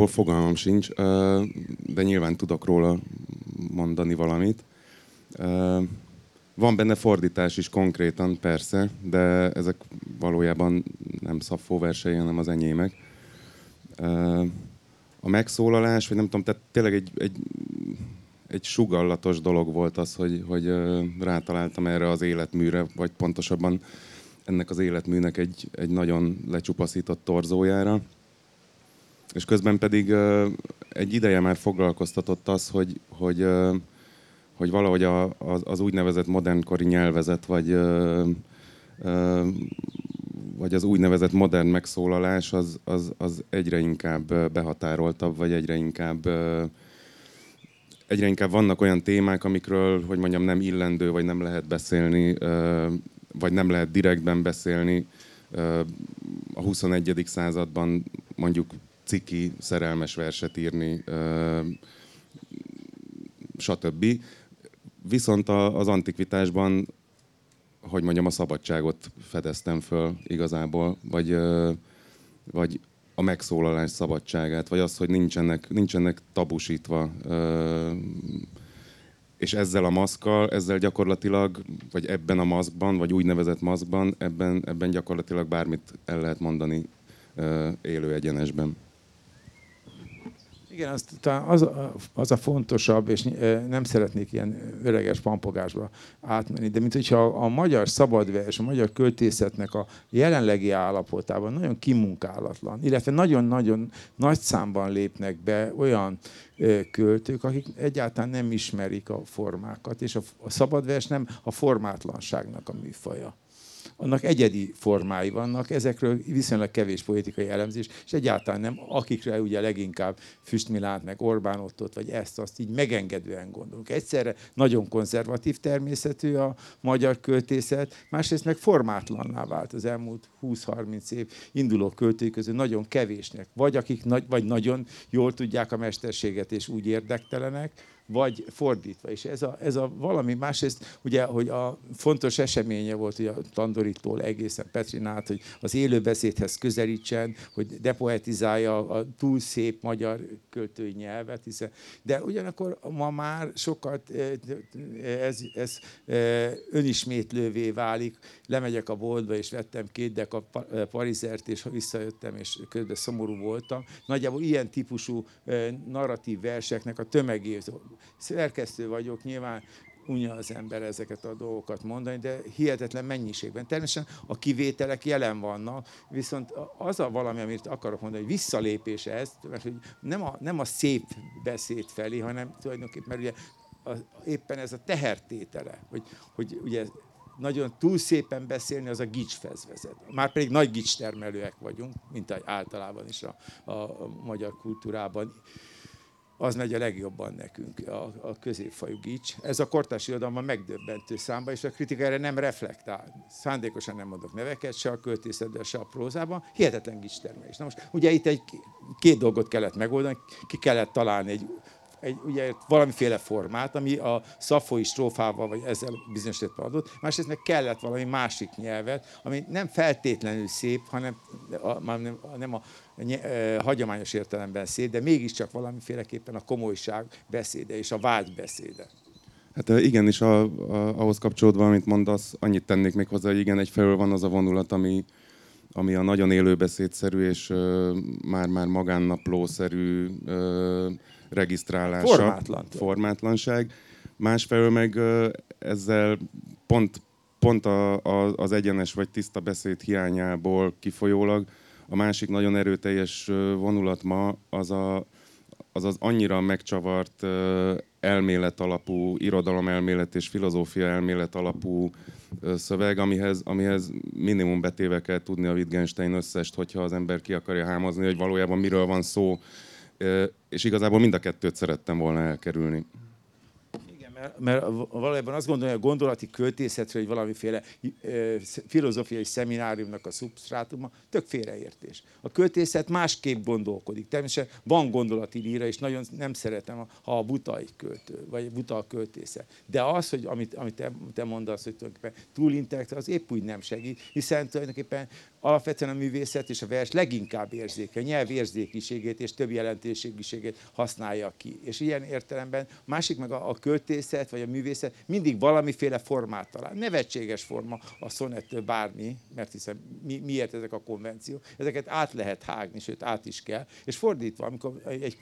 Igazából fogalmam sincs, de nyilván tudok róla mondani valamit. Van benne fordítás is konkrétan, persze, de ezek valójában nem szaffó versei, hanem az enyémek. A megszólalás, vagy nem tudom, tehát tényleg egy, egy, egy sugallatos dolog volt az, hogy, hogy rátaláltam erre az életműre, vagy pontosabban ennek az életműnek egy, egy nagyon lecsupaszított torzójára. És közben pedig egy ideje már foglalkoztatott az, hogy, hogy hogy valahogy az, az úgynevezett modernkori nyelvezet, vagy, vagy az úgynevezett modern megszólalás, az, az, az egyre inkább behatároltabb, vagy egyre inkább egyre inkább vannak olyan témák, amikről, hogy mondjam, nem illendő, vagy nem lehet beszélni, vagy nem lehet direktben beszélni. A 21. században mondjuk ciki, szerelmes verset írni, stb. Viszont az antikvitásban, hogy mondjam, a szabadságot fedeztem föl igazából, vagy, vagy a megszólalás szabadságát, vagy az, hogy nincsenek, nincsenek tabusítva. És ezzel a maszkkal, ezzel gyakorlatilag, vagy ebben a maszkban, vagy úgynevezett maszkban, ebben, ebben gyakorlatilag bármit el lehet mondani élő egyenesben. Igen, az, az, az a fontosabb, és nem szeretnék ilyen öreges pampogásba átmenni, de mint hogyha a magyar szabadvers, a magyar költészetnek a jelenlegi állapotában nagyon kimunkálatlan, illetve nagyon-nagyon nagy számban lépnek be olyan költők, akik egyáltalán nem ismerik a formákat, és a, a szabadvers nem a formátlanságnak a műfaja annak egyedi formái vannak, ezekről viszonylag kevés politikai elemzés, és egyáltalán nem, akikre ugye leginkább Füstmilát, meg Orbán Ottot, vagy ezt, azt így megengedően gondolunk. Egyszerre nagyon konzervatív természetű a magyar költészet, másrészt meg formátlanná vált az elmúlt 20-30 év induló költői közül nagyon kevésnek, vagy akik nagy, vagy nagyon jól tudják a mesterséget, és úgy érdektelenek, vagy fordítva. És ez a, ez a valami másrészt, ugye, hogy a fontos eseménye volt ugye a Tandoritól egészen Petrinát, hogy az élőbeszédhez közelítsen, hogy depoetizálja a túl szép magyar költői nyelvet, hiszen, de ugyanakkor ma már sokat ez, ez önismétlővé válik. Lemegyek a boltba, és vettem két dek a parizert, és visszajöttem, és közben szomorú voltam. Nagyjából ilyen típusú narratív verseknek a tömegét szerkesztő vagyok, nyilván unja az ember ezeket a dolgokat mondani, de hihetetlen mennyiségben. Természetesen a kivételek jelen vannak, viszont az a valami, amit akarok mondani, hogy visszalépés ez, mert hogy nem a, nem a szép beszéd felé, hanem tulajdonképpen, mert ugye a, éppen ez a tehertétele, hogy, hogy ugye nagyon túl szépen beszélni, az a gicsfez vezet. Már pedig nagy gics termelőek vagyunk, mint általában is a, a, a magyar kultúrában az megy a legjobban nekünk, a, a középfajú gics. Ez a kortás irodalomban megdöbbentő számba, és a kritika erre nem reflektál. Szándékosan nem mondok neveket, se a költészetben, se a prózában. Hihetetlen gics termelés. Na most ugye itt egy két dolgot kellett megoldani, ki kellett találni egy egy, ugye, valamiféle formát, ami a szafói strófával, vagy ezzel bizonyos adott. Másrészt meg kellett valami másik nyelvet, ami nem feltétlenül szép, hanem a, nem, nem a hagyományos értelemben szép, de mégiscsak valamiféleképpen a komolyság beszéde és a vágy beszéde. Hát igen, és a, a, ahhoz kapcsolódva, amit mondasz, annyit tennék még hozzá, hogy igen, egyfelől van az a vonulat, ami, ami a nagyon élőbeszédszerű és már-már magánnaplószerű ö, regisztrálása. Formátlan. Formátlanság. Másfelől meg ezzel pont, pont a, a, az egyenes vagy tiszta beszéd hiányából kifolyólag a másik nagyon erőteljes vonulat ma az a, az, az annyira megcsavart elmélet alapú, irodalomelmélet és filozófia elmélet alapú szöveg, amihez, amihez minimum betéve kell tudni a Wittgenstein összest, hogyha az ember ki akarja hámozni, hogy valójában miről van szó és igazából mind a kettőt szerettem volna elkerülni. Mert, valójában azt gondolja, hogy a gondolati költészetről, hogy valamiféle filozófiai szemináriumnak a szubstrátuma, tök félreértés. A költészet másképp gondolkodik. Természetesen van gondolati líra, és nagyon nem szeretem, ha a buta egy költő, vagy buta a költészet. De az, hogy amit, amit te, te mondasz, hogy tulajdonképpen túl intellektuál, az épp úgy nem segít, hiszen tulajdonképpen alapvetően a művészet és a vers leginkább érzéke, nyelv érzékiségét és több jelentőségiségét használja ki. És ilyen értelemben másik meg a, a költészet vagy a művészet mindig valamiféle formát talál. Nevetséges forma a szonettől bármi, mert hiszen mi, miért ezek a konvenció, ezeket át lehet hágni, sőt át is kell. És fordítva, amikor egy,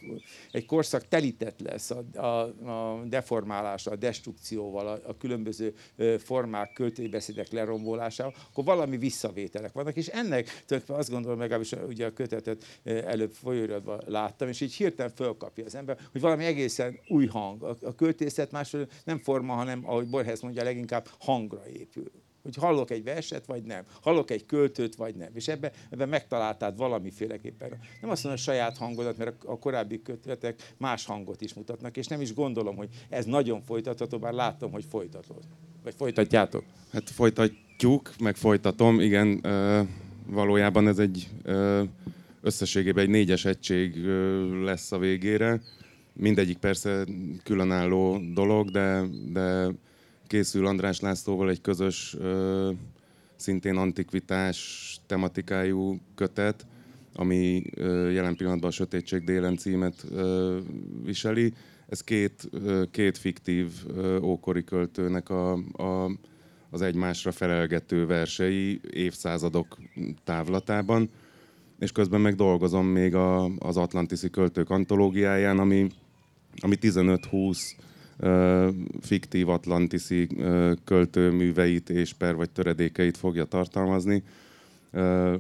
egy korszak telített lesz a, a, a deformálással, a destrukcióval, a, a különböző formák, költői beszédek lerombolásával, akkor valami visszavételek vannak, és ennek tulajdonképpen azt gondolom, legalábbis ugye a kötetet előbb folyóiratban láttam, és így hirtelen fölkapja az ember, hogy valami egészen új hang. A, a költészet másról nem forma, hanem, ahogy Borges mondja, leginkább hangra épül hogy hallok egy verset, vagy nem. Hallok egy költőt, vagy nem. És ebben, ebben megtaláltad valamiféleképpen. Nem azt mondom, hogy saját hangodat, mert a korábbi kötetek más hangot is mutatnak, és nem is gondolom, hogy ez nagyon folytatható, bár látom, hogy folytatod. Vagy folytatjátok. Hát folytatjuk, meg folytatom, igen. Valójában ez egy összességében egy négyes egység lesz a végére. Mindegyik persze különálló dolog, de, de készül András Lászlóval egy közös, szintén antikvitás tematikájú kötet, ami jelen pillanatban a Sötétség délen címet viseli. Ez két, két fiktív ókori költőnek a, a, az egymásra felelgető versei évszázadok távlatában, és közben meg dolgozom még a, az Atlantiszi költők antológiáján, ami, ami 15-20 fiktív atlantiszi költőműveit és per vagy töredékeit fogja tartalmazni.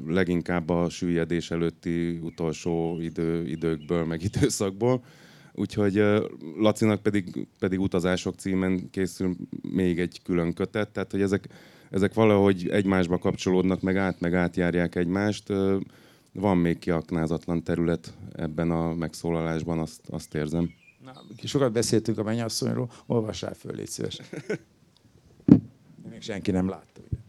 Leginkább a süllyedés előtti utolsó idő, időkből, meg időszakból. Úgyhogy Lacinak pedig, pedig utazások címen készül még egy külön kötet, tehát hogy ezek, ezek valahogy egymásba kapcsolódnak, meg át, meg átjárják egymást. Van még kiaknázatlan terület ebben a megszólalásban, azt, azt érzem. Na, sokat beszéltünk a mennyasszonyról, olvassál föl, légy szíves. Még senki nem látta. Ugye?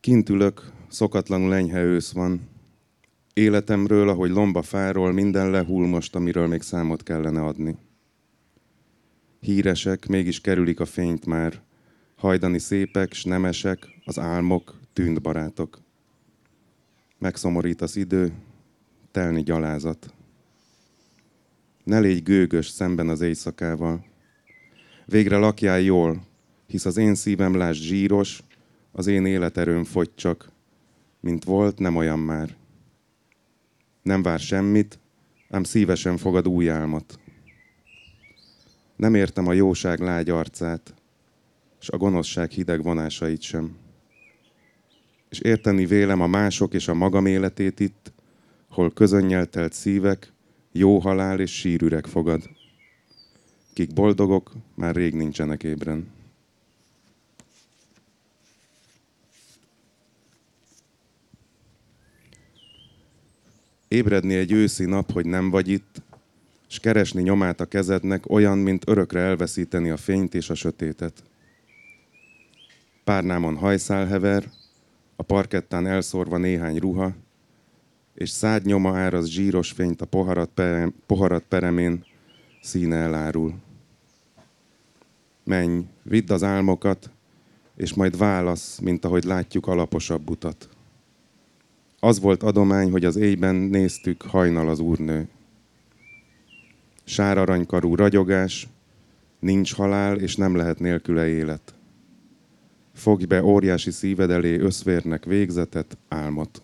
Kint ülök, szokatlanul enyhe ősz van, Életemről, ahogy lomba fáról, minden lehull most, amiről még számot kellene adni. Híresek, mégis kerülik a fényt már. Hajdani szépek, s nemesek, az álmok, tűnt barátok. Megszomorít az idő, telni gyalázat. Ne légy gőgös szemben az éjszakával. Végre lakjál jól, hisz az én szívem lásd zsíros, az én életerőm fogy csak, mint volt, nem olyan már. Nem vár semmit, ám szívesen fogad új álmat. Nem értem a jóság lágy arcát, és a gonoszság hideg vonásait sem. És érteni vélem a mások és a magam életét itt, hol közönnyel telt szívek, jó halál és sírüreg fogad. Kik boldogok, már rég nincsenek ébren. Ébredni egy őszi nap, hogy nem vagy itt, és keresni nyomát a kezednek olyan, mint örökre elveszíteni a fényt és a sötétet. Párnámon hajszál hever, a parkettán elszórva néhány ruha, és szád nyoma áraz zsíros fényt a poharat, perem, poharat peremén, színe elárul. Menj, vidd az álmokat, és majd válasz, mint ahogy látjuk alaposabb utat. Az volt adomány, hogy az éjben néztük, hajnal az úrnő. Sáraranykarú ragyogás, nincs halál, és nem lehet nélküle élet. Fogj be óriási szíved elé összvérnek végzetet, álmot.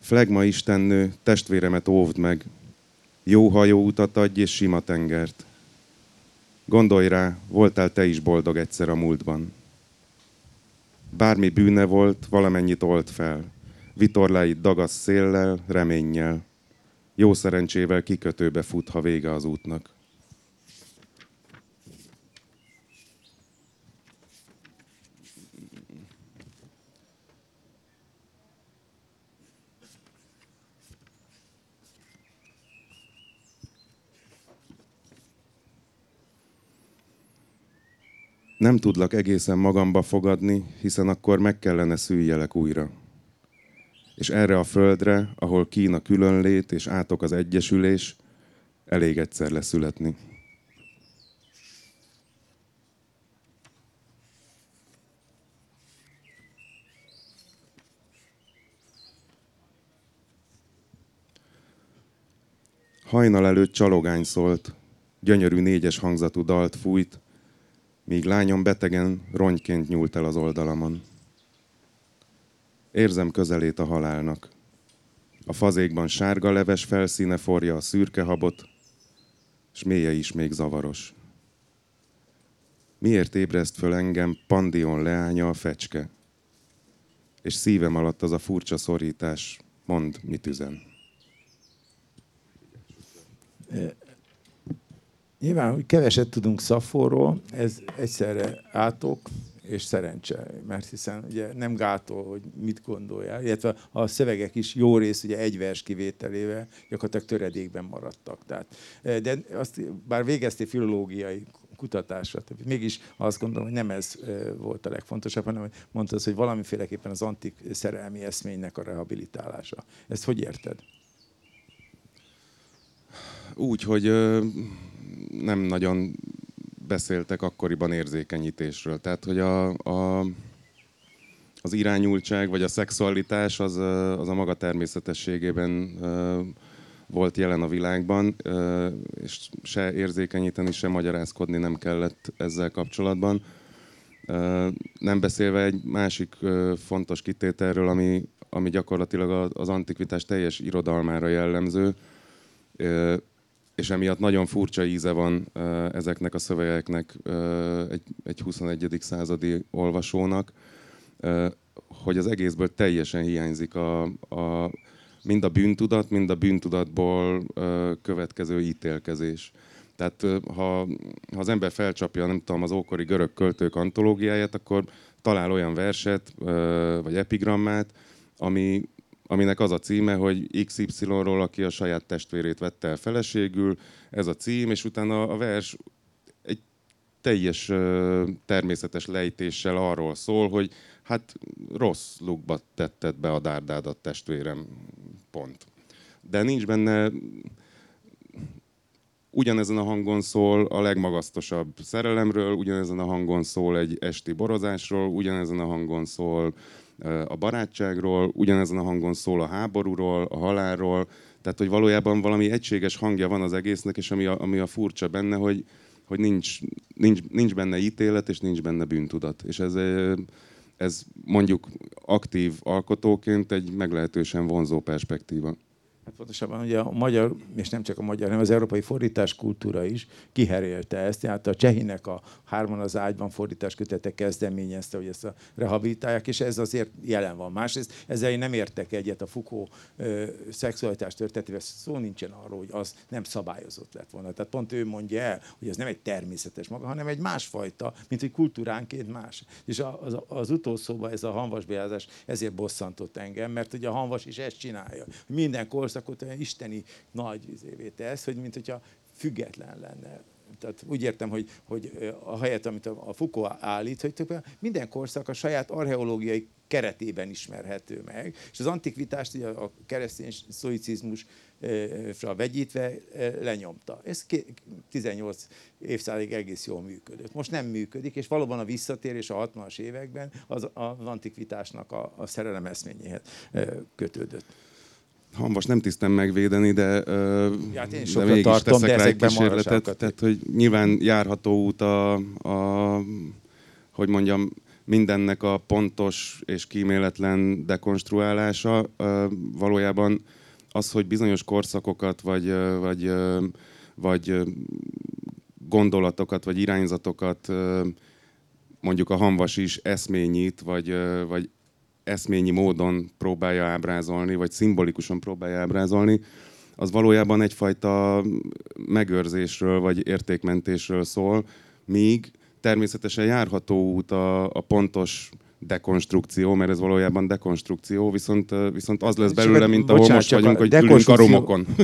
Flegma istennő, testvéremet óvd meg, jó hajó utat adj és sima tengert. Gondolj rá, voltál te is boldog egyszer a múltban. Bármi bűne volt, valamennyit olt fel. vitorláit dagasz széllel, reménnyel. Jó szerencsével kikötőbe fut, ha vége az útnak. Nem tudlak egészen magamba fogadni, hiszen akkor meg kellene szüljelek újra. És erre a földre, ahol Kína különlét és átok az egyesülés, elég egyszer leszületni. Hajnal előtt csalogány szólt, gyönyörű négyes hangzatú dalt fújt, míg lányom betegen rongyként nyúlt el az oldalamon. Érzem közelét a halálnak. A fazékban sárga leves felszíne forja a szürke habot, és mélye is még zavaros. Miért ébreszt föl engem pandion leánya a fecske? És szívem alatt az a furcsa szorítás, mond, mit üzen. Nyilván, hogy keveset tudunk Szafóról, ez egyszerre átok és szerencse, mert hiszen ugye nem gátol, hogy mit gondoljál, illetve a szövegek is jó rész ugye egy vers kivételével gyakorlatilag töredékben maradtak. Tehát, eh, de azt, bár végeztél filológiai kutatásra. Mégis azt gondolom, hogy nem ez eh, volt a legfontosabb, hanem hogy mondtad, hogy valamiféleképpen az antik szerelmi eszménynek a rehabilitálása. Ezt hogy érted? Úgy, hogy nem nagyon beszéltek akkoriban érzékenyítésről. Tehát, hogy a, a, az irányultság vagy a szexualitás az, az a maga természetességében volt jelen a világban, és se érzékenyíteni, se magyarázkodni nem kellett ezzel kapcsolatban. Nem beszélve egy másik fontos kitételről, ami, ami gyakorlatilag az antikvitás teljes irodalmára jellemző, és emiatt nagyon furcsa íze van ezeknek a szövegeknek egy, egy 21. századi olvasónak, hogy az egészből teljesen hiányzik a, a, mind a bűntudat, mind a bűntudatból következő ítélkezés. Tehát ha, ha az ember felcsapja, nem tudom, az ókori görög költők antológiáját, akkor talál olyan verset, vagy epigrammát, ami, aminek az a címe, hogy XY-ról, aki a saját testvérét vette el feleségül, ez a cím, és utána a vers egy teljes természetes lejtéssel arról szól, hogy hát rossz lukba tetted be a dárdádat testvérem, pont. De nincs benne, ugyanezen a hangon szól a legmagasztosabb szerelemről, ugyanezen a hangon szól egy esti borozásról, ugyanezen a hangon szól a barátságról, ugyanezen a hangon szól a háborúról, a halálról, tehát hogy valójában valami egységes hangja van az egésznek, és ami a, ami a furcsa benne, hogy, hogy nincs, nincs, nincs benne ítélet, és nincs benne bűntudat. És ez, ez mondjuk aktív alkotóként egy meglehetősen vonzó perspektíva. Hát pontosabban ugye a magyar, és nem csak a magyar, hanem az európai fordítás kultúra is kiherélte ezt. Tehát a Csehinek a Hárman az ágyban fordítás kötete kezdeményezte, hogy ezt a rehabilitálják, és ez azért jelen van. Másrészt ezzel én nem értek egyet a Foucault ö, szexualitás történetével, szó nincsen arról, hogy az nem szabályozott lett volna. Tehát pont ő mondja el, hogy ez nem egy természetes maga, hanem egy másfajta, mint hogy kultúránként más. És az, az utolsóban ez a hanvasbeázás ezért bosszantott engem, mert ugye a hanvas is ezt csinálja. Minden korsz korszakot olyan isteni nagy izévé tesz, hogy mint hogyha független lenne. Tehát úgy értem, hogy, hogy a helyet, amit a Foucault állít, hogy minden korszak a saját archeológiai keretében ismerhető meg, és az antikvitást ugye a keresztény szoicizmusra vegyítve lenyomta. Ez 18 évszázadig egész jól működött. Most nem működik, és valóban a visszatérés a 60-as években az, az antikvitásnak a, a szerelem eszményéhez kötődött. Hamvas nem tisztem megvédeni, de, ja, hát én de mégis tartom, teszek de rá egy kísérletet. Tehát, hogy nyilván járható út a, a, hogy mondjam, mindennek a pontos és kíméletlen dekonstruálása. Valójában az, hogy bizonyos korszakokat, vagy, vagy, vagy gondolatokat, vagy irányzatokat mondjuk a hamvas is eszményít, vagy, vagy eszményi módon próbálja ábrázolni, vagy szimbolikusan próbálja ábrázolni, az valójában egyfajta megőrzésről vagy értékmentésről szól, míg természetesen járható út a, a pontos dekonstrukció, mert ez valójában dekonstrukció, viszont, viszont az lesz belőle, mint ahol most vagyunk, hogy ülünk a romokon.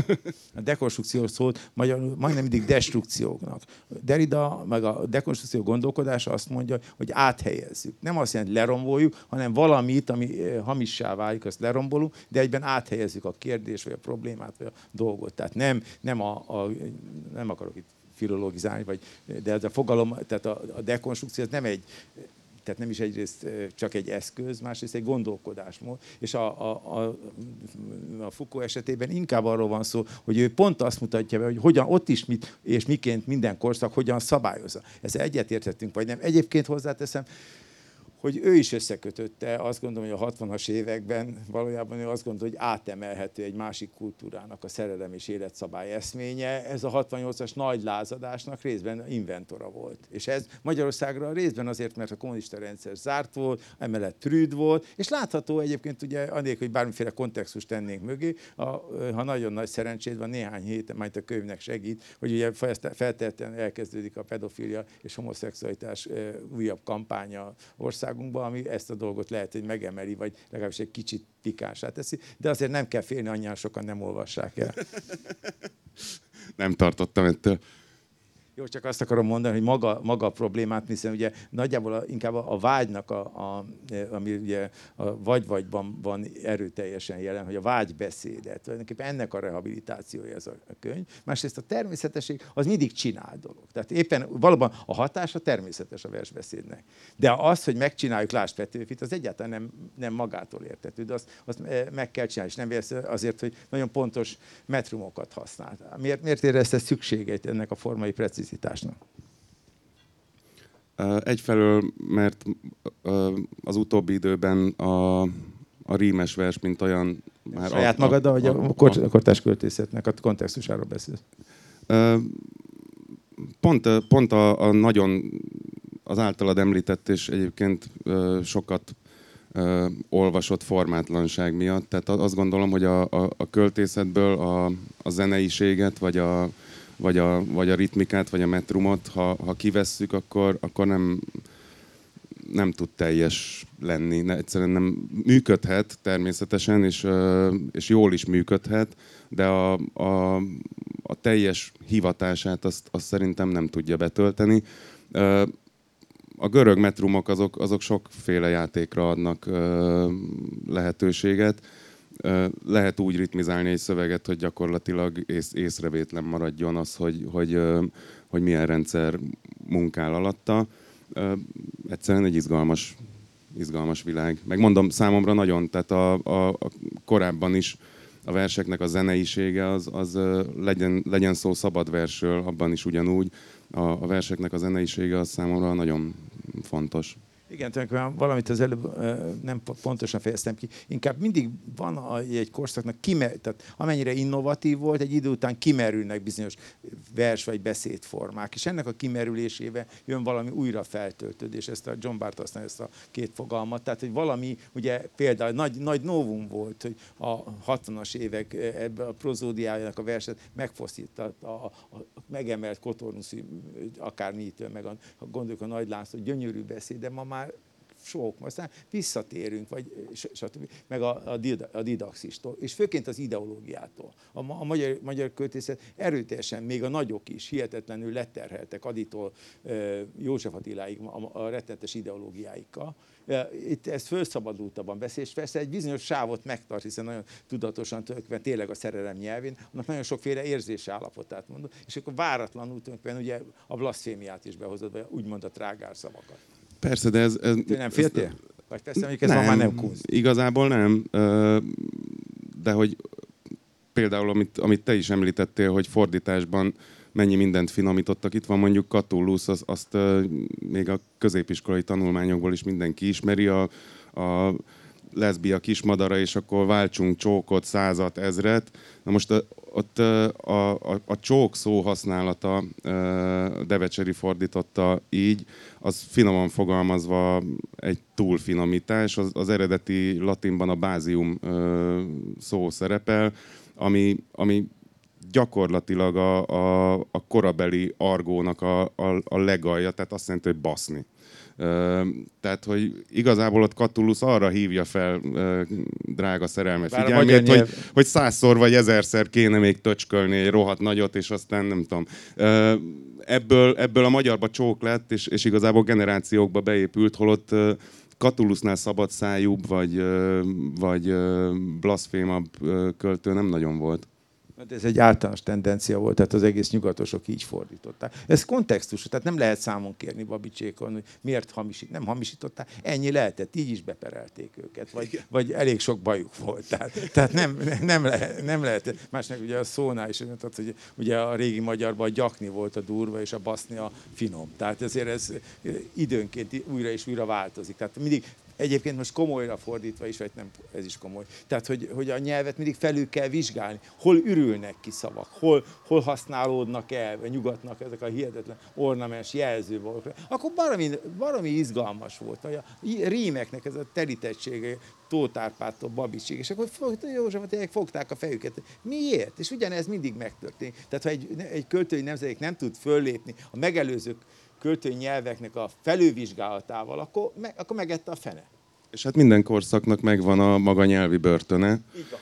A dekonstrukció szót magyarul majdnem mindig destrukcióknak. Derrida, meg a dekonstrukció gondolkodása azt mondja, hogy áthelyezzük. Nem azt jelenti, leromboljuk, hanem valamit, ami hamissá válik, azt lerombolunk, de egyben áthelyezzük a kérdést, vagy a problémát, vagy a dolgot. Tehát nem, nem, a, a, nem akarok itt filologizálni, vagy, de ez a fogalom, tehát a, a dekonstrukció ez nem egy tehát nem is egyrészt csak egy eszköz, másrészt egy gondolkodásmód. És a, a, a, a Foucault esetében inkább arról van szó, hogy ő pont azt mutatja be, hogy hogyan ott is mit, és miként minden korszak hogyan szabályozza. Ezzel egyetértettünk, vagy nem. Egyébként hozzáteszem, hogy ő is összekötötte, azt gondolom, hogy a 60-as években valójában ő azt gondolja, hogy átemelhető egy másik kultúrának a szerelem és életszabály eszménye. Ez a 68-as nagy lázadásnak részben inventora volt. És ez Magyarországra részben azért, mert a kommunista rendszer zárt volt, emellett prűd volt, és látható egyébként ugye, annélkül, hogy bármiféle kontextust tennénk mögé, a, ha nagyon nagy szerencséd van, néhány héten, majd a könyvnek segít, hogy ugye feltétlenül elkezdődik a pedofilia és homoszexualitás újabb kampánya ország országunkban, ami ezt a dolgot lehet, hogy megemeli, vagy legalábbis egy kicsit pikánsá teszi, de azért nem kell félni, annyian sokan nem olvassák el. nem tartottam ettől. Jó, csak azt akarom mondani, hogy maga, maga a problémát, hiszen ugye nagyjából a, inkább a, vágynak, a, a, ami ugye a vagy-vagyban van erőteljesen jelen, hogy a vágybeszédet, tulajdonképpen ennek a rehabilitációja ez a, könyv. Másrészt a természetesség az mindig csinál dolog. Tehát éppen valóban a hatása természetes a versbeszédnek. De az, hogy megcsináljuk Lásd Petőfit, az egyáltalán nem, nem magától értető, de azt, azt meg kell csinálni, és nem azért, hogy nagyon pontos metrumokat használ. Miért, miért érezte szükségét ennek a formai precíziót? Publicitásnak? Egyfelől, mert az utóbbi időben a, a rímes vers, mint olyan... Már Saját a, magad, vagy a, a, a kortás költészetnek a kontextusáról beszélsz? Pont, pont a, a nagyon az általad említett és egyébként sokat olvasott formátlanság miatt. Tehát azt gondolom, hogy a, a, a költészetből a, a zeneiséget, vagy a, vagy a, vagy a ritmikát, vagy a metrumot, ha, ha kivesszük, akkor, akkor nem, nem tud teljes lenni. Ne, egyszerűen nem működhet természetesen, és, és jól is működhet, de a, a, a teljes hivatását azt, azt szerintem nem tudja betölteni. A görög metrumok azok, azok sokféle játékra adnak lehetőséget lehet úgy ritmizálni egy szöveget, hogy gyakorlatilag ész, észrevétlen maradjon az, hogy, hogy, hogy milyen rendszer munkál alatta. Egyszerűen egy izgalmas, izgalmas világ. Megmondom, számomra nagyon, tehát a, a, a korábban is a verseknek a zeneisége az, az legyen, legyen szó szabad versről, abban is ugyanúgy. A, a verseknek a zeneisége az számomra nagyon fontos. Igen, tulajdonképpen valamit az előbb nem pontosan fejeztem ki. Inkább mindig van egy korszaknak, kimer, tehát amennyire innovatív volt, egy idő után kimerülnek bizonyos vers vagy beszédformák, és ennek a kimerülésével jön valami újra feltöltődés. Ezt a John Bart használja ezt a két fogalmat. Tehát, hogy valami, ugye például nagy, nagy novum volt, hogy a 60-as évek ebben a prozódiájának a verset megfoszítta a, a, a megemelt kotornuszű, akármitől, meg a, gondoljuk a Nagy László gyönyörű beszéd, de ma már már sok, aztán visszatérünk, vagy stb. meg a, a, didaxistól, és főként az ideológiától. A, a magyar, magyar költészet erőteljesen, még a nagyok is hihetetlenül leterheltek Aditól József Attiláig a, a rettenetes ideológiáikkal. Itt ez felszabadultabban beszél, és persze egy bizonyos sávot megtart, hiszen nagyon tudatosan tulajdonképpen tényleg a szerelem nyelvén, annak nagyon sokféle érzés állapotát mondod, és akkor váratlanul tulajdonképpen ugye a blaszfémiát is behozod, vagy úgymond a trágár szavakat. Persze, de ez... ez Te nem féltél? Vagy persze, mondjuk ez nem, már nem kunst. Igazából nem, de hogy például, amit, amit te is említettél, hogy fordításban mennyi mindent finomítottak. Itt van mondjuk Catullus, az, azt még a középiskolai tanulmányokból is mindenki ismeri. A, a leszbia kismadara, és akkor váltsunk csókot, százat, ezret. Na most a, ott a, a, a csók szó használata, Devecseri fordította így, az finoman fogalmazva egy túlfinomítás, az, az eredeti latinban a bázium szó szerepel, ami, ami gyakorlatilag a, a, a korabeli argónak a, a, a legalja, tehát azt jelenti, hogy baszni. Tehát, hogy igazából ott Catullus arra hívja fel drága szerelme Bár figyelmét, hogy, hogy százszor vagy ezerszer kéne még töcskölni egy rohadt nagyot, és aztán nem tudom. Ebből, ebből a magyarba csók lett, és, és igazából generációkba beépült, holott Catullusnál szabadszájúbb, vagy, vagy blasfémabb költő nem nagyon volt. Hát ez egy általános tendencia volt, tehát az egész nyugatosok így fordították. Ez kontextus, tehát nem lehet számon kérni Babicsékon, hogy miért hamisít, nem hamisították, ennyi lehetett, így is beperelték őket, vagy, vagy elég sok bajuk volt. Tehát, tehát nem, nem, lehet, nem lehet. Másnak ugye a szónál is, tehát, hogy ugye a régi magyarban a gyakni volt a durva, és a baszni a finom. Tehát ezért ez időnként újra és újra változik. Tehát mindig Egyébként most komolyra fordítva is, vagy nem, ez is komoly. Tehát, hogy, hogy a nyelvet mindig felül kell vizsgálni. Hol ürülnek ki szavak, hol, hol használódnak el, vagy nyugatnak ezek a hihetetlen ornamens jelzővolk. Akkor baromi, baromi izgalmas volt. A rímeknek ez a telítettsége, Tótárpától Babicsig, és akkor Józsefet fogták a fejüket. Miért? És ugyanez mindig megtörténik. Tehát, ha egy, egy költői nemzedék nem tud föllépni a megelőzők költői nyelveknek a felülvizsgálatával, akkor, me, akkor megette a fene. És hát minden korszaknak megvan a maga nyelvi börtöne. Így van.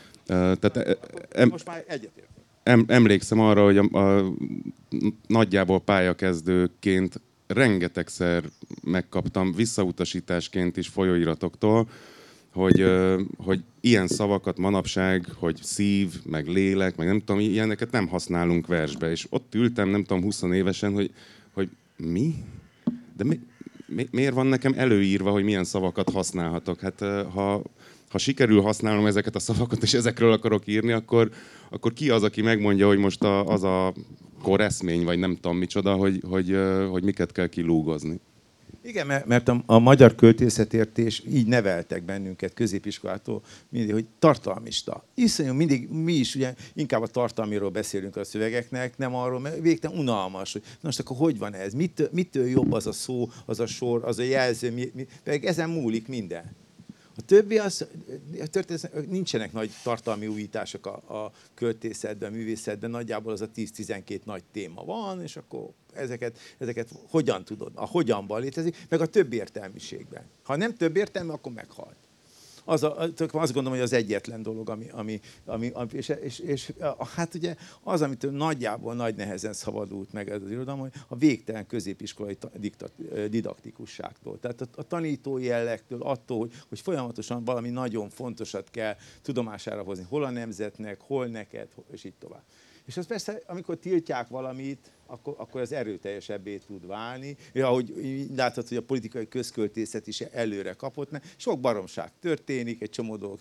Uh, tehát e, em, Most már egyetért. Em, emlékszem arra, hogy a, a, nagyjából pályakezdőként rengetegszer megkaptam visszautasításként is folyóiratoktól, hogy, hogy ilyen szavakat manapság, hogy szív, meg lélek, meg nem tudom, ilyeneket nem használunk versbe. És ott ültem, nem tudom, 20 évesen, hogy mi? De mi, mi, miért van nekem előírva, hogy milyen szavakat használhatok? Hát ha, ha sikerül használnom ezeket a szavakat, és ezekről akarok írni, akkor, akkor ki az, aki megmondja, hogy most a, az a koreszmény, vagy nem tudom micsoda, hogy, hogy, hogy miket kell kilúgozni? Igen, mert a, a magyar költészetértés így neveltek bennünket középiskolától, mindig, hogy tartalmista. Iszonyú, mindig mi is ugye inkább a tartalmiról beszélünk a szövegeknek, nem arról, mert végtelen unalmas, hogy na most akkor hogy van ez, mitől, mitől jobb az a szó, az a sor, az a jelző, mi, mi, pedig ezen múlik minden. A többi az, nincsenek nagy tartalmi újítások a, a költészetben, a művészetben, nagyjából az a 10-12 nagy téma van, és akkor ezeket, ezeket hogyan tudod, a hogyanban létezik, meg a több értelmiségben. Ha nem több értelme, akkor meghalt az a, azt gondolom, hogy az egyetlen dolog, ami, ami, ami, és, és, és, hát ugye az, amit nagyjából nagy nehezen szabadult meg ez az irodalom, hogy a végtelen középiskolai didaktikusságtól. Tehát a, a tanító jellegtől, attól, hogy, hogy folyamatosan valami nagyon fontosat kell tudomására hozni, hol a nemzetnek, hol neked, és így tovább. És az persze, amikor tiltják valamit, akkor, akkor az erőteljesebbé tud válni. Ja, ahogy láthatod, hogy a politikai közköltészet is előre kapott, mert sok baromság történik, egy csomó dolog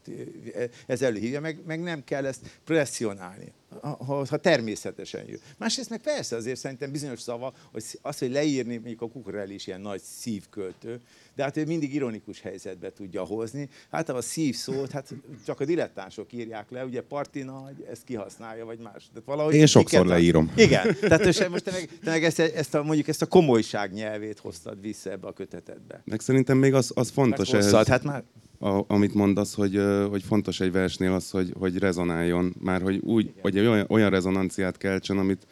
ez előhívja, meg, meg nem kell ezt presszionálni ha, ha természetesen jön. Másrészt meg persze azért szerintem bizonyos szava, hogy az, hogy leírni, mondjuk a Kukorel is ilyen nagy szívköltő, de hát ő mindig ironikus helyzetbe tudja hozni. Hát a szív szót, hát csak a dilettánsok írják le, ugye Parti nagy, ezt kihasználja, vagy más. Tehát valahogy Én sokszor kiket, leírom. Igen, tehát most te meg, te meg ezt, ezt, a, mondjuk ezt a komolyság nyelvét hoztad vissza ebbe a kötetedbe. Meg szerintem még az, az fontos ehhez. Hát már a, amit mondasz, hogy, hogy fontos egy versnél az, hogy, hogy rezonáljon, már hogy úgy, hogy olyan, olyan rezonanciát keltsen, amit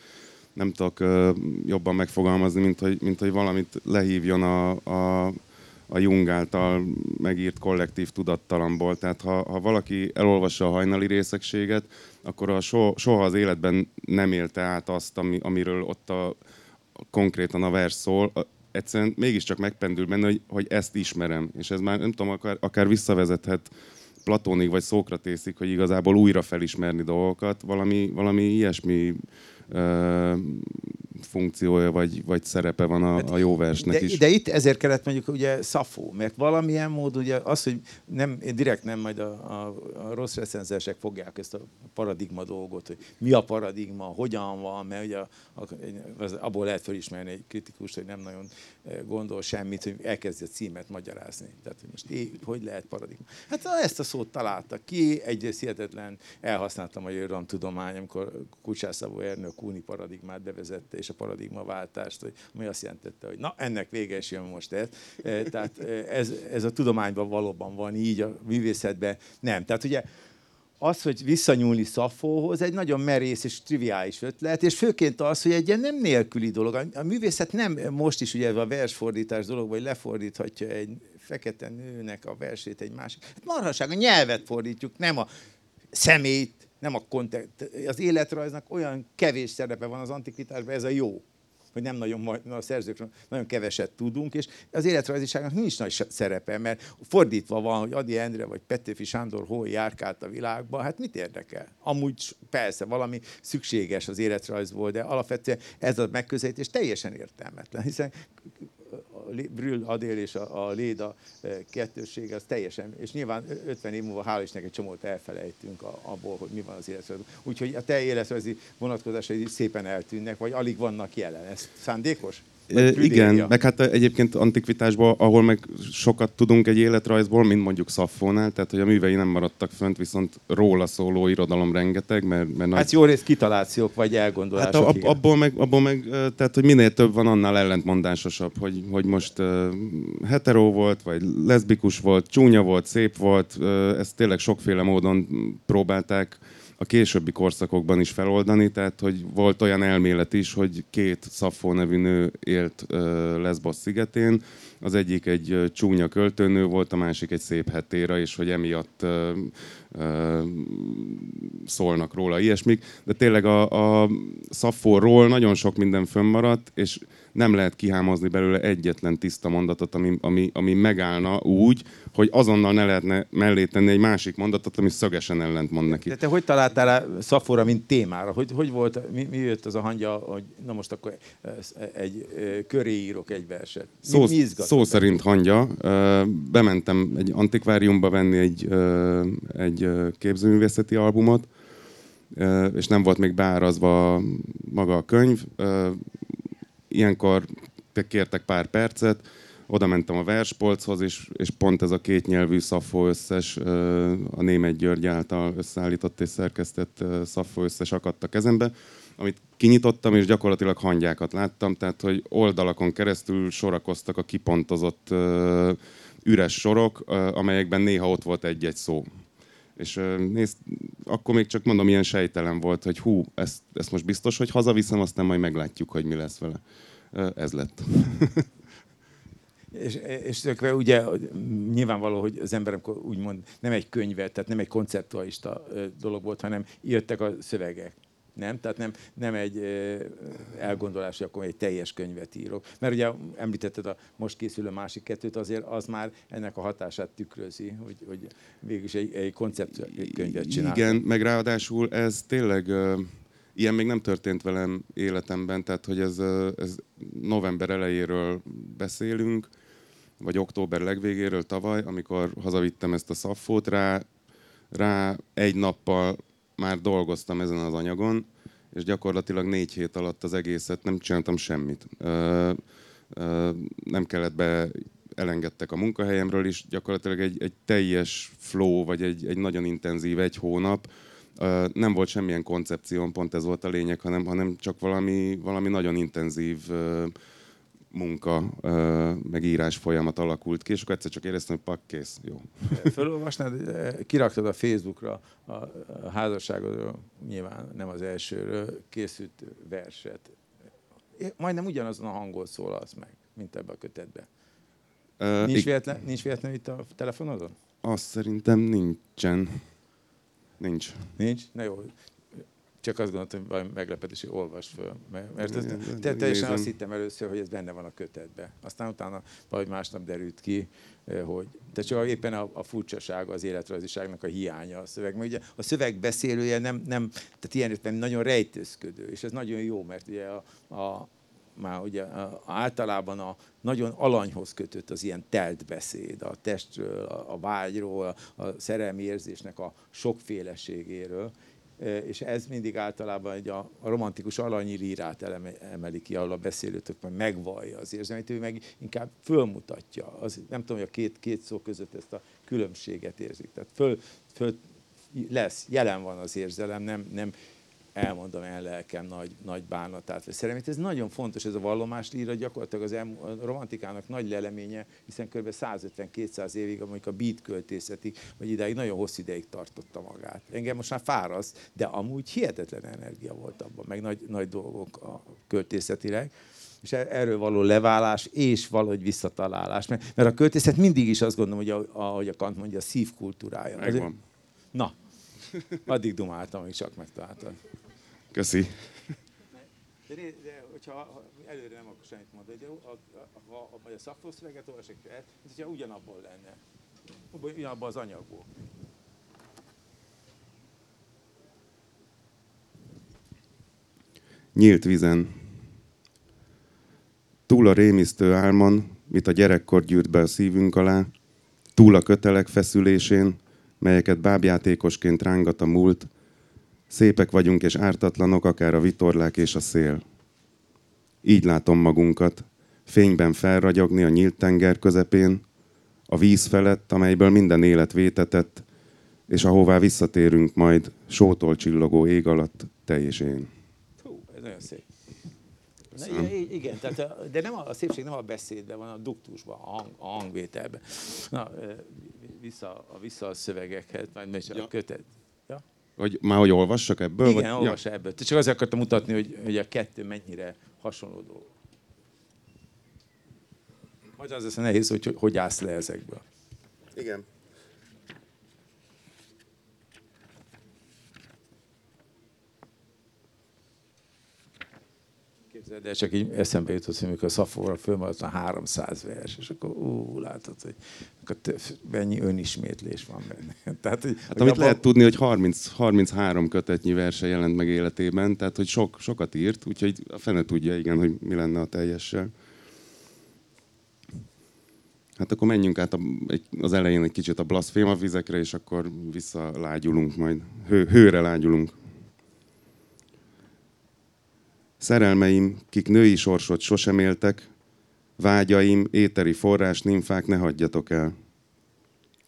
nem tudok jobban megfogalmazni, mint hogy, mint hogy valamit lehívjon a, a, a Jung által megírt kollektív tudattalamból. Tehát ha, ha valaki elolvassa a hajnali részegséget, akkor a so, soha az életben nem élte át azt, ami, amiről ott a, konkrétan a vers szól, egyszerűen mégiscsak megpendül benne, hogy, hogy ezt ismerem. És ez már nem tudom, akár, akár visszavezethet Platónig vagy Szókratészig, hogy igazából újra felismerni dolgokat, valami, valami ilyesmi ö, funkciója vagy, vagy szerepe van a, a jó versnek de, is. De itt ezért kellett mondjuk ugye szafó, mert valamilyen mód ugye az, hogy nem, direkt nem majd a, a, a rossz recenzensek fogják ezt a paradigma dolgot, hogy mi a paradigma, hogyan van, mert ugye a, a, az, abból lehet felismerni egy kritikus, hogy nem nagyon eh, gondol semmit, hogy elkezdi a címet magyarázni. Tehát, hogy most é, hogy lehet paradigma. Hát ezt a szót találtak ki, egy hihetetlen elhasználtam a tudomány, amikor Kucsás Szabó Ernő a Kúni paradigmát bevezette, és a paradigmaváltást, ami azt jelentette, hogy na, ennek vége is jön most ez. E, tehát e, ez, ez a tudományban valóban van így, a művészetben nem. Tehát ugye az, hogy visszanyúlni Szafóhoz, egy nagyon merész és triviális ötlet, és főként az, hogy egy ilyen nem nélküli dolog. A művészet nem most is ugye a versfordítás dolog, vagy lefordíthatja egy fekete nőnek a versét egy másik. Hát marhaság, a nyelvet fordítjuk, nem a szemét, nem a kontext. Az életrajznak olyan kevés szerepe van az antikvitásban, ez a jó hogy nem nagyon, a szerzőkről nagyon keveset tudunk, és az életrajziságnak nincs nagy szerepe, mert fordítva van, hogy Adi Endre vagy Petőfi Sándor hol járkált a világban, hát mit érdekel? Amúgy persze valami szükséges az életrajzból, de alapvetően ez a megközelítés teljesen értelmetlen, hiszen Brühl Adél és a, a Léda e, kettőség az teljesen, és nyilván 50 év múlva hál' Istennek egy csomót elfelejtünk abból, hogy mi van az életrajzban. Úgyhogy a te életrajzi vonatkozásai szépen eltűnnek, vagy alig vannak jelen. Ez szándékos? Igen, meg hát egyébként antikvitásban, ahol meg sokat tudunk egy életrajzból, mint mondjuk Szaffónál, tehát hogy a művei nem maradtak fönt, viszont róla szóló irodalom rengeteg, mert... mert hát nagy... jó rész kitalációk vagy elgondolások. Hát ab, abból, meg, abból meg, tehát hogy minél több van, annál ellentmondásosabb, hogy, hogy most uh, hetero volt, vagy leszbikus volt, csúnya volt, szép volt, uh, ezt tényleg sokféle módon próbálták a későbbi korszakokban is feloldani, tehát hogy volt olyan elmélet is, hogy két Szaffó nevű nő élt Lesbos szigetén, az egyik egy csúnya költőnő volt, a másik egy szép hetéra, és hogy emiatt szólnak róla ilyesmik, de tényleg a, a Szaffóról nagyon sok minden fönnmaradt, és nem lehet kihámozni belőle egyetlen tiszta mondatot, ami, ami, ami megállna úgy, hogy azonnal ne lehetne mellé tenni egy másik mondatot, ami szögesen ellentmond neki. De te hogy találtál rá Szafóra, mint témára? Hogy, hogy volt, mi, mi jött az a hangja, hogy na most akkor egy köré írok egy verset? Mi, szó, mi szó szerint hangja. Bementem egy antikváriumba venni egy, egy képzőművészeti albumot, és nem volt még beárazva maga a könyv ilyenkor kértek pár percet, oda mentem a verspolchoz, és, és pont ez a kétnyelvű Szafó összes, a német György által összeállított és szerkesztett Szafó összes akadt a kezembe, amit kinyitottam, és gyakorlatilag hangyákat láttam, tehát hogy oldalakon keresztül sorakoztak a kipontozott üres sorok, amelyekben néha ott volt egy-egy szó. És nézd, akkor még csak mondom, ilyen sejtelen volt, hogy hú, ezt, ezt most biztos, hogy hazaviszem, aztán majd meglátjuk, hogy mi lesz vele. Ez lett. és, és tökve ugye nyilvánvaló, hogy az ember amikor úgymond nem egy könyvet, tehát nem egy konceptualista dolog volt, hanem írtak a szövegek. Nem? Tehát nem, nem egy elgondolás, hogy akkor egy teljes könyvet írok. Mert ugye említetted a most készülő másik kettőt, azért az már ennek a hatását tükrözi, hogy, hogy végülis egy, egy konceptkönyvet csinál. Igen, meg ráadásul ez tényleg ilyen még nem történt velem életemben, tehát hogy ez, ez november elejéről beszélünk, vagy október legvégéről tavaly, amikor hazavittem ezt a szaffót, rá, rá egy nappal már dolgoztam ezen az anyagon, és gyakorlatilag négy hét alatt az egészet nem csináltam semmit. Ö, ö, nem kellett be, elengedtek a munkahelyemről is, gyakorlatilag egy, egy teljes flow, vagy egy, egy nagyon intenzív egy hónap, ö, nem volt semmilyen koncepcióm, pont ez volt a lényeg, hanem, hanem csak valami, valami nagyon intenzív ö, munka, meg írás folyamat alakult ki, és akkor egyszer csak éreztem, hogy pak, kész, jó. Fölolvasnád, kiraktad a Facebookra a házasságodról, nyilván nem az elsőről, készült verset. Majdnem ugyanazon a hangon szólalsz meg, mint ebbe a kötetbe. Uh, nincs, véletlen, nincs véletlen itt a telefonodon? Azt szerintem nincsen. Nincs. Nincs? Na jó. Csak azt gondoltam, hogy valami meglepetés, hogy olvas föl. Mert, Igen, te, teljesen azt hittem először, hogy ez benne van a kötetben. Aztán utána valahogy másnap derült ki, hogy de csak éppen a, a furcsasága, az életrajziságnak a hiánya a szöveg. Mert ugye a szöveg beszélője nem, nem tehát ilyen értelemben nagyon rejtőzködő, és ez nagyon jó, mert ugye a, a már ugye a- általában a nagyon alanyhoz kötött az ilyen telt beszéd, a testről, a, a vágyról, a, a szerelmi érzésnek a sokféleségéről, és ez mindig általában egy a, romantikus alanyi lírát emeli ki, ahol a beszélő tök majd megvallja az érzelmeit, ő meg inkább fölmutatja. Az, nem tudom, hogy a két, két szó között ezt a különbséget érzik. Tehát föl, föl lesz, jelen van az érzelem, nem, nem elmondom el lelkem nagy, nagy bánatát, vagy szerelmét. Ez nagyon fontos, ez a vallomás líra gyakorlatilag az elm- a romantikának nagy leleménye, hiszen kb. 150-200 évig, mondjuk a beat költészeti, vagy idáig nagyon hosszú ideig tartotta magát. Engem most már fáraszt, de amúgy hihetetlen energia volt abban, meg nagy, nagy dolgok a költészetileg és e- erről való leválás és valahogy visszatalálás. Mert, mert a költészet mindig is azt gondolom, hogy a, ahogy a Kant mondja, a szívkultúrája. Megvan. Na, addig dumáltam, amíg csak megtaláltad. Köszi. De, né- de hogyha ha előre nem akkor semmit mondani, de a, a, a, a, a szakfoszöveget olvasok fel, mint hogyha ugyanabból lenne. Ugyanabban az anyagból. Nyílt vizen. Túl a rémisztő álmon, mit a gyerekkor gyűrt be a szívünk alá, túl a kötelek feszülésén, melyeket bábjátékosként rángat a múlt, szépek vagyunk és ártatlanok, akár a vitorlák és a szél. Így látom magunkat, fényben felragyogni a nyílt tenger közepén, a víz felett, amelyből minden élet vétetett, és ahová visszatérünk majd sótól csillogó ég alatt, te és én. Hú, ez nagyon szép. Na, Köszönöm. igen, igen, tehát a, de nem a, a szépség nem a beszédben van, a duktusban, a, hang, a hangvételben. Na, vissza, a, vissza a szövegekhez, majd megy ja. Ja. a kötet. Ja? Hogy már hogy olvassak ebből? Igen, vagy? olvas ebből. Csak azért akartam mutatni, hogy, hogy a kettő mennyire hasonló dolog. Majd az lesz nehéz, hogy hogy, hogy állsz le ezekből. Igen. Képzeld el, csak így eszembe jutott, hogy amikor a Szafóra fölmaradt a 300 vers, és akkor ú, látod, hogy mennyi önismétlés van benne. Tehát, hogy, Hát amit abban- lehet tudni, hogy 30, 33 kötetnyi verse jelent meg életében, tehát hogy sok, sokat írt, úgyhogy a fene tudja, igen, hogy mi lenne a teljessel. Hát akkor menjünk át a, az elején egy kicsit a blaszféma vizekre, és akkor visszalágyulunk majd. Hő, hőre lágyulunk. Szerelmeim, kik női sorsot sosem éltek, vágyaim, éteri forrás nimfák, ne hagyjatok el.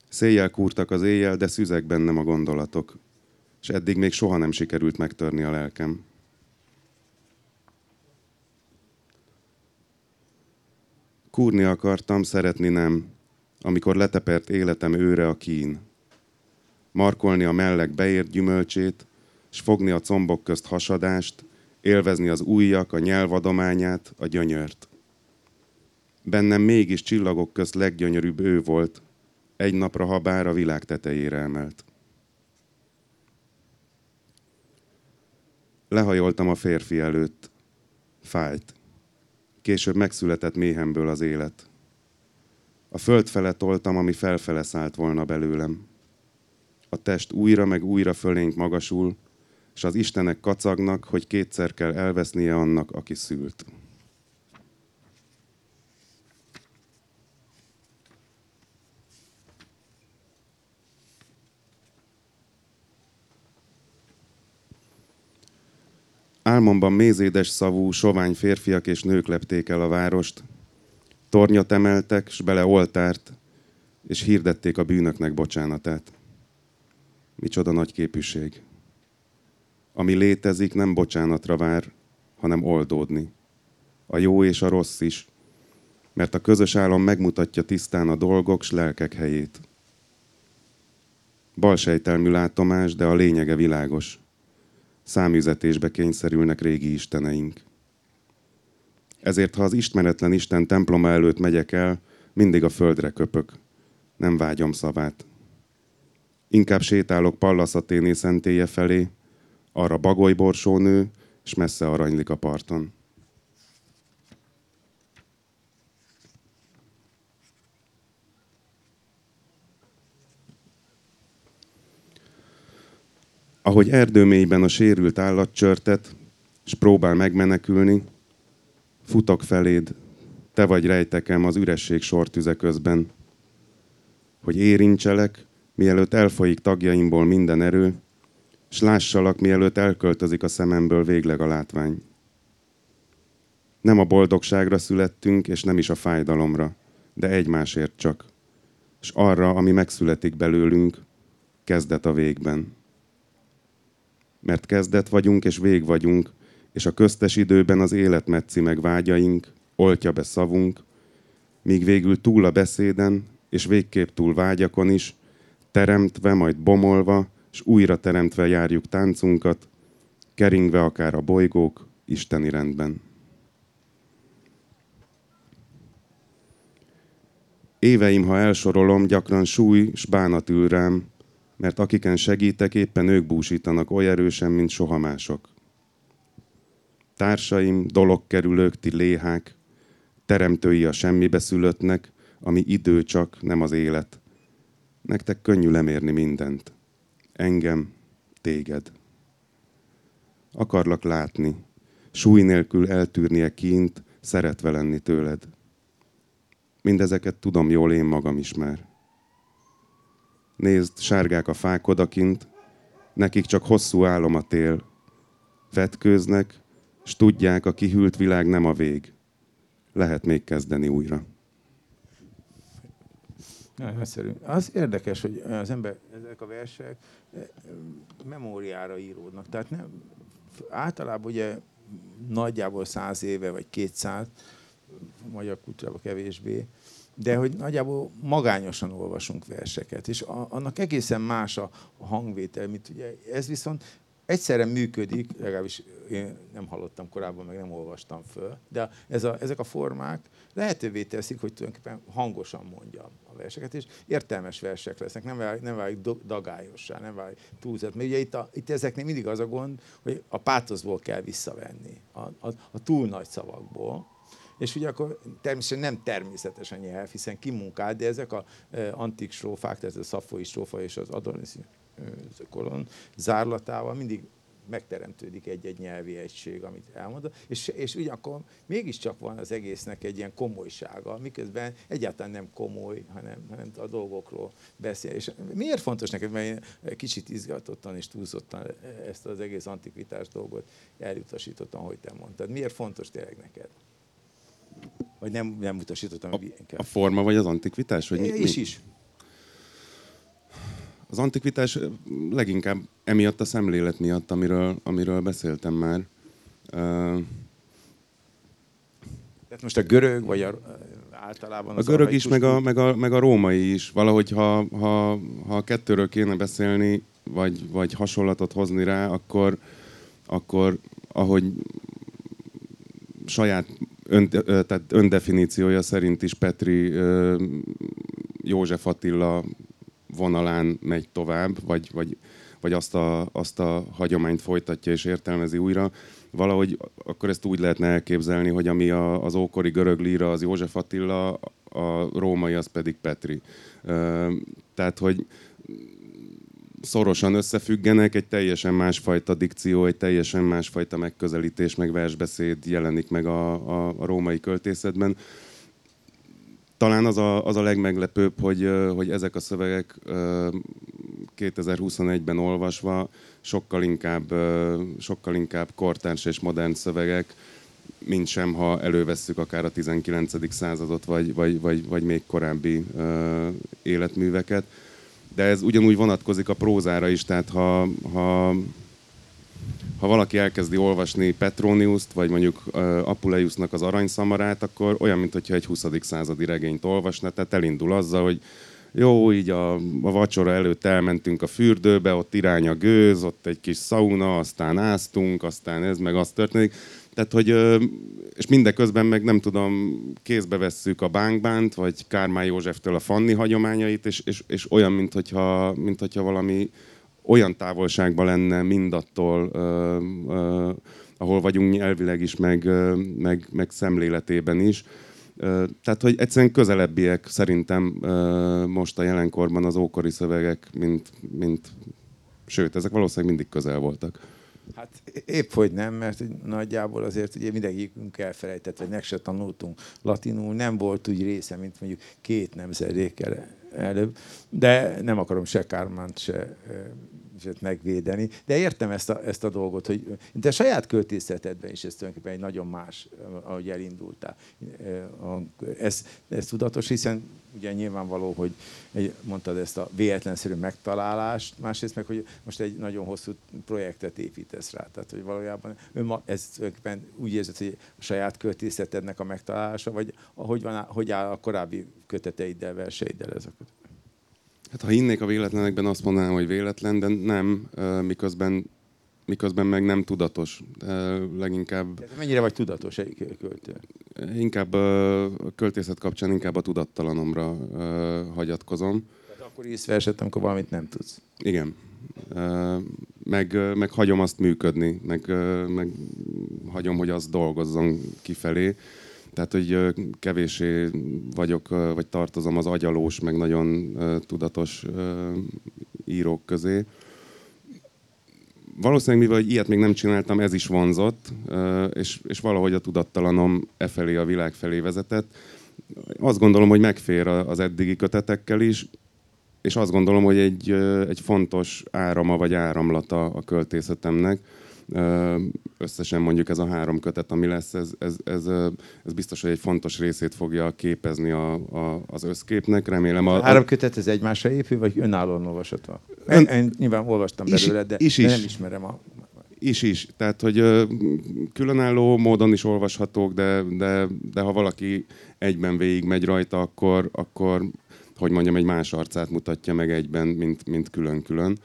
Széjjel kúrtak az éjjel, de szüzek bennem a gondolatok, és eddig még soha nem sikerült megtörni a lelkem. Kúrni akartam, szeretni nem, amikor letepert életem őre a kín. Markolni a mellek beért gyümölcsét, s fogni a combok közt hasadást, élvezni az ujjak, a nyelvadományát, a gyönyört. Bennem mégis csillagok közt leggyönyörűbb ő volt, egy napra habár a világ tetejére emelt. Lehajoltam a férfi előtt. Fájt. Később megszületett méhemből az élet. A föld fele toltam, ami felfele szállt volna belőlem. A test újra meg újra fölénk magasul, és az Istenek kacagnak, hogy kétszer kell elvesznie annak, aki szült. Álmomban mézédes szavú, sovány férfiak és nők lepték el a várost. Tornyot emeltek, s bele oltárt, és hirdették a bűnöknek bocsánatát. Micsoda nagy képűség. Ami létezik, nem bocsánatra vár, hanem oldódni. A jó és a rossz is, mert a közös álom megmutatja tisztán a dolgok s lelkek helyét. Balsejtelmű látomás, de a lényege világos számüzetésbe kényszerülnek régi isteneink. Ezért, ha az ismeretlen Isten temploma előtt megyek el, mindig a földre köpök. Nem vágyom szavát. Inkább sétálok Pallas Athéné szentélye felé, arra bagolyborsó nő, és messze aranylik a parton. Ahogy erdőmélyben a sérült állat csörtet, és próbál megmenekülni, futok feléd, te vagy rejtekem az üresség sortüze közben, hogy érintselek, mielőtt elfolyik tagjaimból minden erő, s lássalak, mielőtt elköltözik a szememből végleg a látvány. Nem a boldogságra születtünk, és nem is a fájdalomra, de egymásért csak, és arra, ami megszületik belőlünk, kezdet a végben. Mert kezdet vagyunk, és vég vagyunk, és a köztes időben az élet metszi meg vágyaink, oltja be szavunk, míg végül túl a beszéden, és végképp túl vágyakon is, teremtve, majd bomolva, és újra teremtve járjuk táncunkat, keringve akár a bolygók isteni rendben. Éveim, ha elsorolom, gyakran súly s bánat ül rám, mert akiken segítek, éppen ők búsítanak oly erősen, mint soha mások. Társaim, dologkerülők, ti léhák, teremtői a semmibe szülöttnek, ami idő csak, nem az élet. Nektek könnyű lemérni mindent. Engem, téged. Akarlak látni, súly nélkül eltűrnie kint, szeretve lenni tőled. Mindezeket tudom jól én magam is már. Nézd, sárgák a fák odakint, nekik csak hosszú álom a tél. Vetkőznek, s tudják, a kihűlt világ nem a vég. Lehet még kezdeni újra. Nagyszerű. Az érdekes, hogy az ember, ezek a versek memóriára íródnak. Tehát nem, általában ugye nagyjából száz éve, vagy kétszáz, magyar kultúrában kevésbé, de hogy nagyjából magányosan olvasunk verseket, és a, annak egészen más a, hangvétel, mint ugye ez viszont egyszerre működik, legalábbis én nem hallottam korábban, meg nem olvastam föl, de ez a, ezek a formák lehetővé teszik, hogy tulajdonképpen hangosan mondjam a verseket, és értelmes versek lesznek, nem válik, nem válik dagályossá, nem válik túlzat. Mert ugye itt, a, itt ezeknél mindig az a gond, hogy a pátoszból kell visszavenni, a, a, a túl nagy szavakból, és ugye akkor természetesen nem természetes a nyelv, hiszen kimunkált, de ezek a e, antik strófák, tehát a szafói strófa és az adoniszi kolon zárlatával mindig megteremtődik egy-egy nyelvi egység, amit elmondott, és, és ugyanakkor mégiscsak van az egésznek egy ilyen komolysága, miközben egyáltalán nem komoly, hanem, hanem a dolgokról beszél. És miért fontos neked, mert én kicsit izgatottan és túlzottan ezt az egész antikvitás dolgot elutasítottam, hogy te mondtad. Miért fontos tényleg neked? Vagy nem, nem utasítottam? A, a forma vagy az antikvitás? Vagy mi, is is. Az antikvitás leginkább emiatt a szemlélet miatt, amiről, amiről beszéltem már. Tehát most a görög, vagy a, általában A görög is, meg a, meg, a, meg a római is. Valahogy, ha, ha, ha a kettőről kéne beszélni, vagy, vagy hasonlatot hozni rá, akkor, akkor ahogy saját ön, tehát öndefiníciója szerint is Petri József Attila vonalán megy tovább, vagy, vagy, vagy azt, a, azt a hagyományt folytatja és értelmezi újra. Valahogy akkor ezt úgy lehetne elképzelni, hogy ami a, az ókori görög líra az József Attila, a római az pedig Petri. Tehát, hogy szorosan összefüggenek, egy teljesen másfajta dikció, egy teljesen másfajta megközelítés, meg versbeszéd jelenik meg a, a, a római költészetben talán az a, az a legmeglepőbb, hogy, hogy ezek a szövegek 2021-ben olvasva sokkal inkább, sokkal inkább kortárs és modern szövegek, mint sem, ha elővesszük akár a 19. századot, vagy, vagy, vagy, vagy még korábbi életműveket. De ez ugyanúgy vonatkozik a prózára is, tehát ha, ha ha valaki elkezdi olvasni Petroniuszt, vagy mondjuk uh, Apuleiusnak az aranyszamarát, akkor olyan, mintha egy 20. századi regényt olvasna, tehát elindul azzal, hogy jó, így a, a vacsora előtt elmentünk a fürdőbe, ott irány a gőz, ott egy kis szauna, aztán áztunk, aztán ez meg az történik. Tehát, hogy, és mindeközben meg nem tudom, kézbe vesszük a bánkbánt, vagy Kármán Józseftől a Fanni hagyományait, és, és, és olyan, mint hogyha, mint hogyha valami olyan távolságban lenne mindattól, ö, ö, ahol vagyunk nyelvileg is, meg, ö, meg, meg szemléletében is. Ö, tehát, hogy egyszerűen közelebbiek szerintem ö, most a jelenkorban az ókori szövegek, mint, mint sőt, ezek valószínűleg mindig közel voltak. Hát épp hogy nem, mert nagyjából azért ugye mindegyikünk elfelejtett, vagy meg se tanultunk latinul, nem volt úgy része, mint mondjuk két nemzedékkel előbb, de nem akarom se Kármánt, se megvédeni. De értem ezt a, ezt a dolgot, hogy de saját költészetedben is ez tulajdonképpen egy nagyon más, ahogy elindultál. Ez, ez tudatos, hiszen ugye nyilvánvaló, hogy egy, mondtad ezt a véletlenszerű megtalálást, másrészt meg, hogy most egy nagyon hosszú projektet építesz rá. Tehát, hogy valójában önma, ez úgy érzed, hogy a saját költészetednek a megtalálása, vagy hogy, van, hogy áll a korábbi köteteiddel, verseiddel ez a kötet? Hát ha hinnék a véletlenekben, azt mondanám, hogy véletlen, de nem, miközben, miközben meg nem tudatos. Leginkább... De mennyire vagy tudatos egy költő? Inkább a költészet kapcsán inkább a tudattalanomra hagyatkozom. Tehát akkor írsz verset, amikor valamit nem tudsz. Igen. Meg, meg hagyom azt működni, meg, meg hagyom, hogy az dolgozzon kifelé. Tehát, hogy kevésé vagyok, vagy tartozom az agyalós, meg nagyon tudatos írók közé. Valószínűleg, mivel ilyet még nem csináltam, ez is vonzott, és, és valahogy a tudattalanom e felé, a világ felé vezetett. Azt gondolom, hogy megfér az eddigi kötetekkel is, és azt gondolom, hogy egy, egy fontos árama vagy áramlata a költészetemnek összesen mondjuk ez a három kötet, ami lesz, ez, ez, ez, ez biztos, hogy egy fontos részét fogja képezni a, a, az összképnek. Remélem a, a három kötet ez egymásra épül, vagy önállóan olvashatva? Ön, én, én nyilván olvastam is, belőle, de, is, de nem ismerem a is is. Tehát, hogy különálló módon is olvashatók, de, de, de ha valaki egyben végig megy rajta, akkor, akkor hogy mondjam, egy más arcát mutatja meg egyben, mint, mint külön-külön.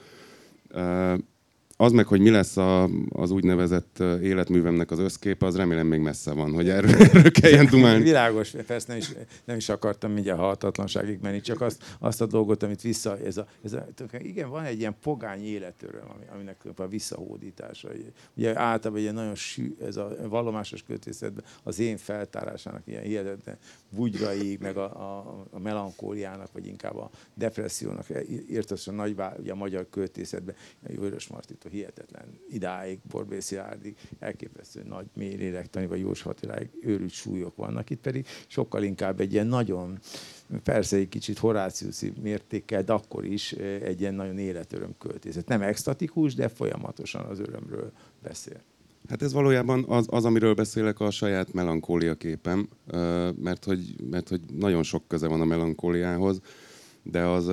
Az meg, hogy mi lesz a, az úgynevezett életművemnek az összképe, az remélem még messze van, hogy erről, erről kelljen dumálni. Világos, persze nem is, nem is akartam mindjárt halhatatlanságig menni, csak azt, azt a dolgot, amit vissza, ez a, ez a, igen, van egy ilyen pogány életöröm, ami, aminek a visszahódítása. Ugye általában egy nagyon sű, ez a vallomásos költészetben az én feltárásának ilyen hihetetlen bugyrai, meg a, a, a melankóliának, vagy inkább a depressziónak, értesen nagy, ugye a magyar költészetben, a Vörös Martitól hihetetlen idáig, Borbész Szilárdig, elképesztő nagy mély lélektani, vagy Jós Attiláig őrült súlyok vannak itt pedig, sokkal inkább egy ilyen nagyon, persze egy kicsit horáciuszi mértékkel, de akkor is egy ilyen nagyon életöröm költészet. Nem extatikus, de folyamatosan az örömről beszél. Hát ez valójában az, az, amiről beszélek, a saját melankólia képem, mert hogy, mert hogy nagyon sok köze van a melankóliához, de az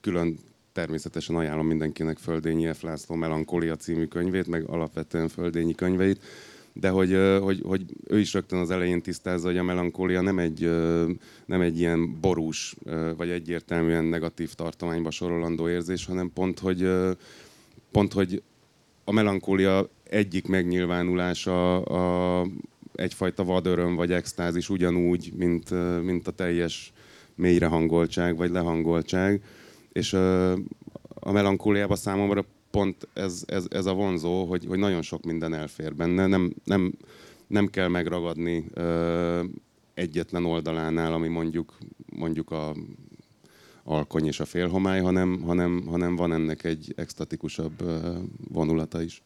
külön természetesen ajánlom mindenkinek Földényi F. László Melankólia című könyvét, meg alapvetően Földényi könyveit, de hogy, hogy, hogy ő is rögtön az elején tisztázza, hogy a melankólia nem egy, nem egy ilyen borús, vagy egyértelműen negatív tartományba sorolandó érzés, hanem pont, hogy, pont, hogy a melankólia egyik megnyilvánulása a, egyfajta vadöröm vagy extázis ugyanúgy, mint, mint a teljes mélyrehangoltság vagy lehangoltság és a melankóliában számomra pont ez, ez, ez a vonzó, hogy, hogy nagyon sok minden elfér benne, nem, nem, nem kell megragadni ö, egyetlen oldalánál, ami mondjuk, mondjuk a alkony és a félhomály, hanem, hanem, hanem van ennek egy extatikusabb vonulata is.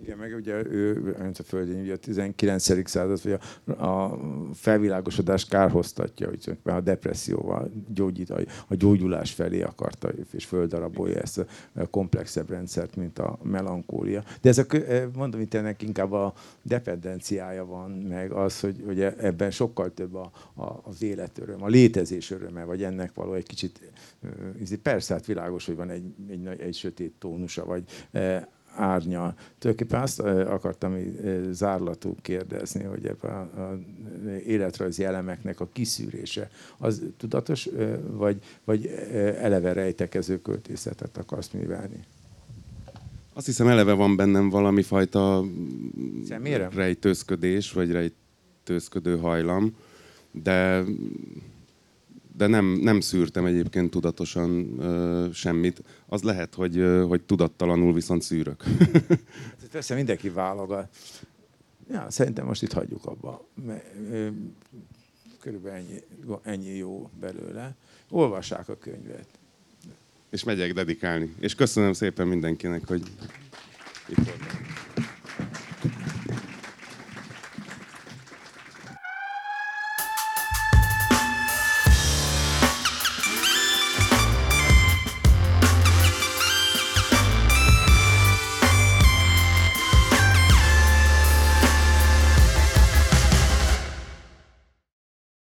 Igen, meg ugye ő, a Földén, ugye a 19. század, vagy a, a felvilágosodás kárhoztatja, hogy a depresszióval gyógyít, a, a gyógyulás felé akarta, és földarabolja ezt a komplexebb rendszert, mint a melankólia. De ez a, mondom, itt ennek inkább a dependenciája van, meg az, hogy, hogy ebben sokkal több a, a, az életöröm, a létezés öröme, vagy ennek való egy kicsit, persze, hát világos, hogy van egy, egy, egy sötét tónusa, vagy árnya. Tulajdonképpen azt akartam zárlatú kérdezni, hogy ebben az életrajzi elemeknek a kiszűrése, az tudatos, vagy, vagy eleve rejtekező költészetet akarsz művelni? Azt hiszem eleve van bennem valami fajta rejtőzködés, vagy rejtőzködő hajlam, de de nem, nem szűrtem egyébként tudatosan ö, semmit. Az lehet, hogy, ö, hogy tudattalanul viszont szűrök. Persze mindenki válogat. Ja, szerintem most itt hagyjuk abba. Körülbelül ennyi, ennyi jó belőle. Olvassák a könyvet. És megyek dedikálni. És köszönöm szépen mindenkinek, hogy itt voltam.